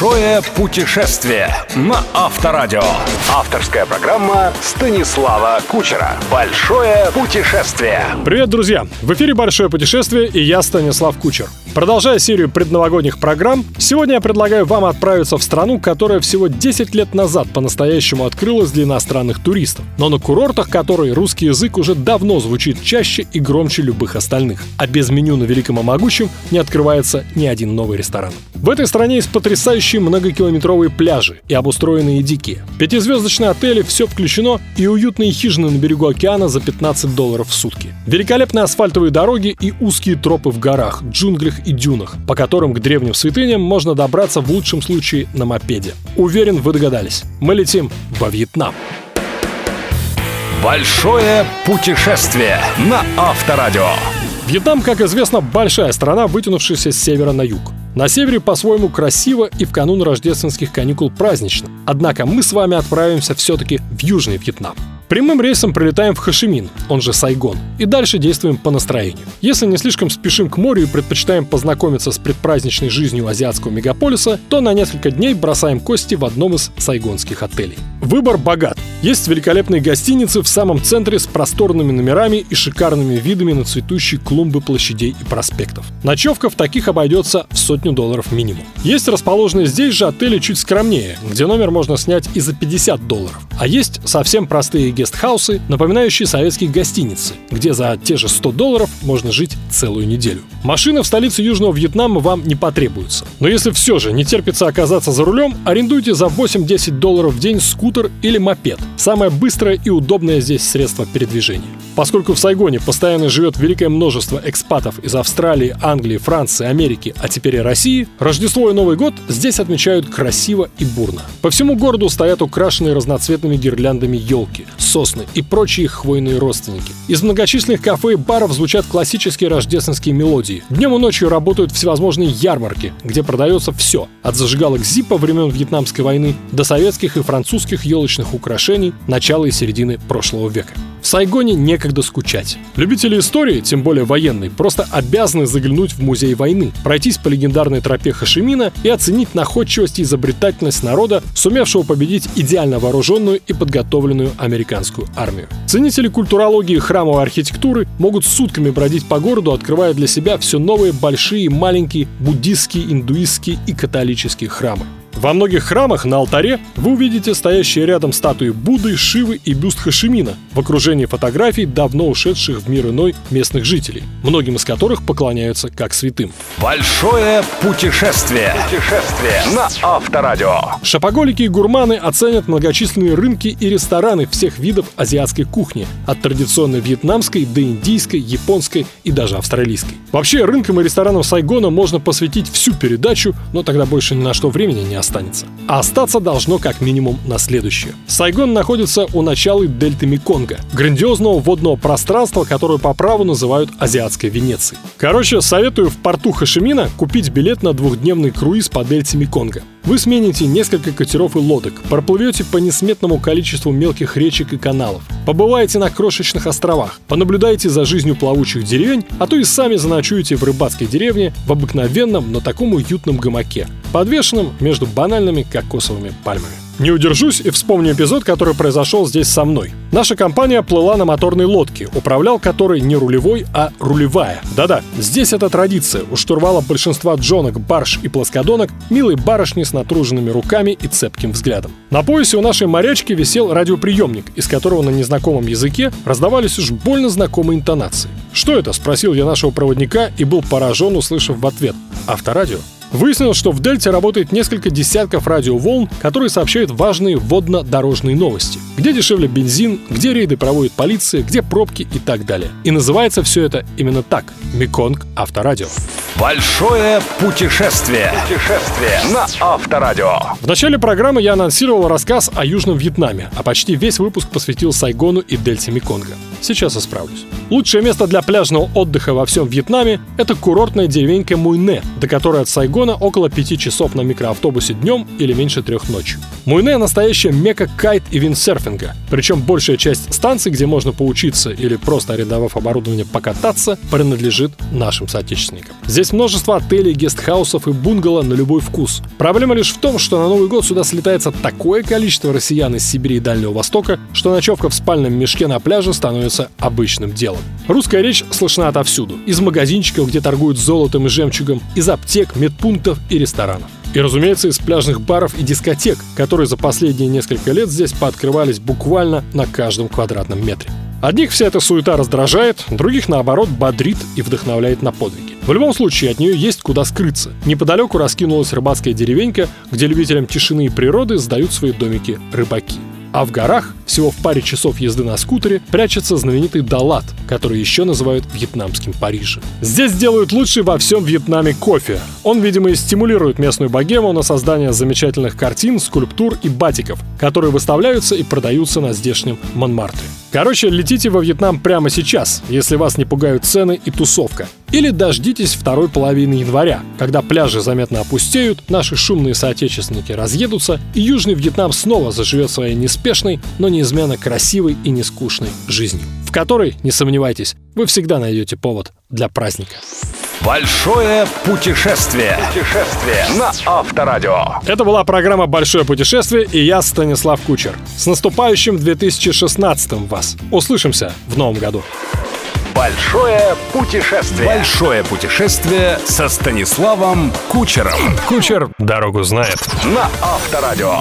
Большое путешествие на Авторадио. Авторская программа Станислава Кучера. Большое путешествие. Привет, друзья! В эфире «Большое путешествие» и я, Станислав Кучер. Продолжая серию предновогодних программ, сегодня я предлагаю вам отправиться в страну, которая всего 10 лет назад по-настоящему открылась для иностранных туристов, но на курортах которой русский язык уже давно звучит чаще и громче любых остальных, а без меню на Великом и Могучем не открывается ни один новый ресторан. В этой стране есть потрясающие многокилометровые пляжи и обустроенные дикие. Пятизвездочные отели, все включено и уютные хижины на берегу океана за 15 долларов в сутки. Великолепные асфальтовые дороги и узкие тропы в горах, джунглях и дюнах, по которым к древним святыням можно добраться в лучшем случае на мопеде. Уверен, вы догадались. Мы летим во Вьетнам. Большое путешествие на Авторадио. Вьетнам, как известно, большая страна, вытянувшаяся с севера на юг. На севере по-своему красиво и в канун рождественских каникул празднично. Однако мы с вами отправимся все-таки в Южный Вьетнам. Прямым рейсом прилетаем в Хашимин, он же Сайгон, и дальше действуем по настроению. Если не слишком спешим к морю и предпочитаем познакомиться с предпраздничной жизнью азиатского мегаполиса, то на несколько дней бросаем кости в одном из сайгонских отелей. Выбор богат. Есть великолепные гостиницы в самом центре с просторными номерами и шикарными видами на цветущие клумбы площадей и проспектов. Ночевка в таких обойдется в сотню долларов минимум. Есть расположенные здесь же отели чуть скромнее, где номер можно снять и за 50 долларов. А есть совсем простые гестхаусы, напоминающие советские гостиницы, где за те же 100 долларов можно жить целую неделю. Машина в столице Южного Вьетнама вам не потребуется. Но если все же не терпится оказаться за рулем, арендуйте за 8-10 долларов в день скутер или мопед. Самое быстрое и удобное здесь средство передвижения. Поскольку в Сайгоне постоянно живет великое множество экспатов из Австралии, Англии, Франции, Америки, а теперь и России, Рождество и Новый год здесь отмечают красиво и бурно. По всему городу стоят украшенные разноцветными гирляндами елки, сосны и прочие хвойные родственники. Из многочисленных кафе и баров звучат классические рождественские мелодии. Днем и ночью работают всевозможные ярмарки, где продается все. От зажигалок Зипа времен Вьетнамской войны до советских и французских елочных украшений начала и середины прошлого века. В Сайгоне некогда скучать. Любители истории, тем более военной, просто обязаны заглянуть в музей войны, пройтись по легендарной тропе Хашимина и оценить находчивость и изобретательность народа, сумевшего победить идеально вооруженную и подготовленную американскую армию. Ценители культурологии храмовой архитектуры могут сутками бродить по городу, открывая для себя все новые большие и маленькие буддистские, индуистские и католические храмы. Во многих храмах на алтаре вы увидите стоящие рядом статуи Будды, Шивы и бюст Хашимина в окружении фотографий давно ушедших в мир иной местных жителей, многим из которых поклоняются как святым. Большое путешествие. Путешествие на Авторадио. Шапоголики и гурманы оценят многочисленные рынки и рестораны всех видов азиатской кухни, от традиционной вьетнамской до индийской, японской и даже австралийской. Вообще, рынкам и ресторанам Сайгона можно посвятить всю передачу, но тогда больше ни на что времени не останется. А остаться должно как минимум на следующее. Сайгон находится у начала дельты Меконга, грандиозного водного пространства, которое по праву называют Азиатской Венецией. Короче, советую в порту Хашимина купить билет на двухдневный круиз по дельте Меконга. Вы смените несколько катеров и лодок, проплывете по несметному количеству мелких речек и каналов, побываете на крошечных островах, понаблюдаете за жизнью плавучих деревень, а то и сами заночуете в рыбацкой деревне в обыкновенном, но таком уютном гамаке, подвешенном между банальными кокосовыми пальмами. Не удержусь и вспомню эпизод, который произошел здесь со мной. Наша компания плыла на моторной лодке, управлял которой не рулевой, а рулевая. Да-да, здесь это традиция. У штурвала большинства джонок, барж и плоскодонок милые барышни с натруженными руками и цепким взглядом. На поясе у нашей морячки висел радиоприемник, из которого на незнакомом языке раздавались уж больно знакомые интонации. «Что это?» – спросил я нашего проводника и был поражен, услышав в ответ. «Авторадио». Выяснилось, что в Дельте работает несколько десятков радиоволн, которые сообщают важные водно-дорожные новости. Где дешевле бензин, где рейды проводит полиция, где пробки и так далее. И называется все это именно так – Меконг Авторадио. Большое путешествие. Путешествие на Авторадио. В начале программы я анонсировал рассказ о Южном Вьетнаме, а почти весь выпуск посвятил Сайгону и дельте Меконга. Сейчас исправлюсь. Лучшее место для пляжного отдыха во всем Вьетнаме – это курортная деревенька Муйне, до которой от Сайгона около пяти часов на микроавтобусе днем или меньше трех ночью. Муйне – настоящая мека кайт и виндсерфинга. Причем большая часть станций, где можно поучиться или просто арендовав оборудование покататься, принадлежит нашим соотечественникам. Здесь множество отелей, гестхаусов и бунгало на любой вкус. Проблема лишь в том, что на Новый год сюда слетается такое количество россиян из Сибири и Дальнего Востока, что ночевка в спальном мешке на пляже становится обычным делом. Русская речь слышна отовсюду. Из магазинчиков, где торгуют золотом и жемчугом, из аптек, медпунктов и ресторанов. И, разумеется, из пляжных баров и дискотек, которые за последние несколько лет здесь пооткрывались буквально на каждом квадратном метре. Одних вся эта суета раздражает, других, наоборот, бодрит и вдохновляет на подвиги. В любом случае, от нее есть куда скрыться. Неподалеку раскинулась рыбацкая деревенька, где любителям тишины и природы сдают свои домики рыбаки. А в горах, всего в паре часов езды на скутере, прячется знаменитый Далат, который еще называют вьетнамским Парижем. Здесь делают лучший во всем Вьетнаме кофе. Он, видимо, и стимулирует местную богему на создание замечательных картин, скульптур и батиков, которые выставляются и продаются на здешнем Монмартре. Короче, летите во Вьетнам прямо сейчас, если вас не пугают цены и тусовка. Или дождитесь второй половины января, когда пляжи заметно опустеют, наши шумные соотечественники разъедутся, и Южный Вьетнам снова заживет своей неспешной, но неизменно красивой и нескучной жизнью, в которой, не сомневайтесь, вы всегда найдете повод для праздника. Большое путешествие. Путешествие на Авторадио. Это была программа «Большое путешествие» и я, Станислав Кучер. С наступающим 2016 вас. Услышимся в новом году. Большое путешествие. Большое путешествие со Станиславом Кучером. Кучер дорогу знает. На Авторадио.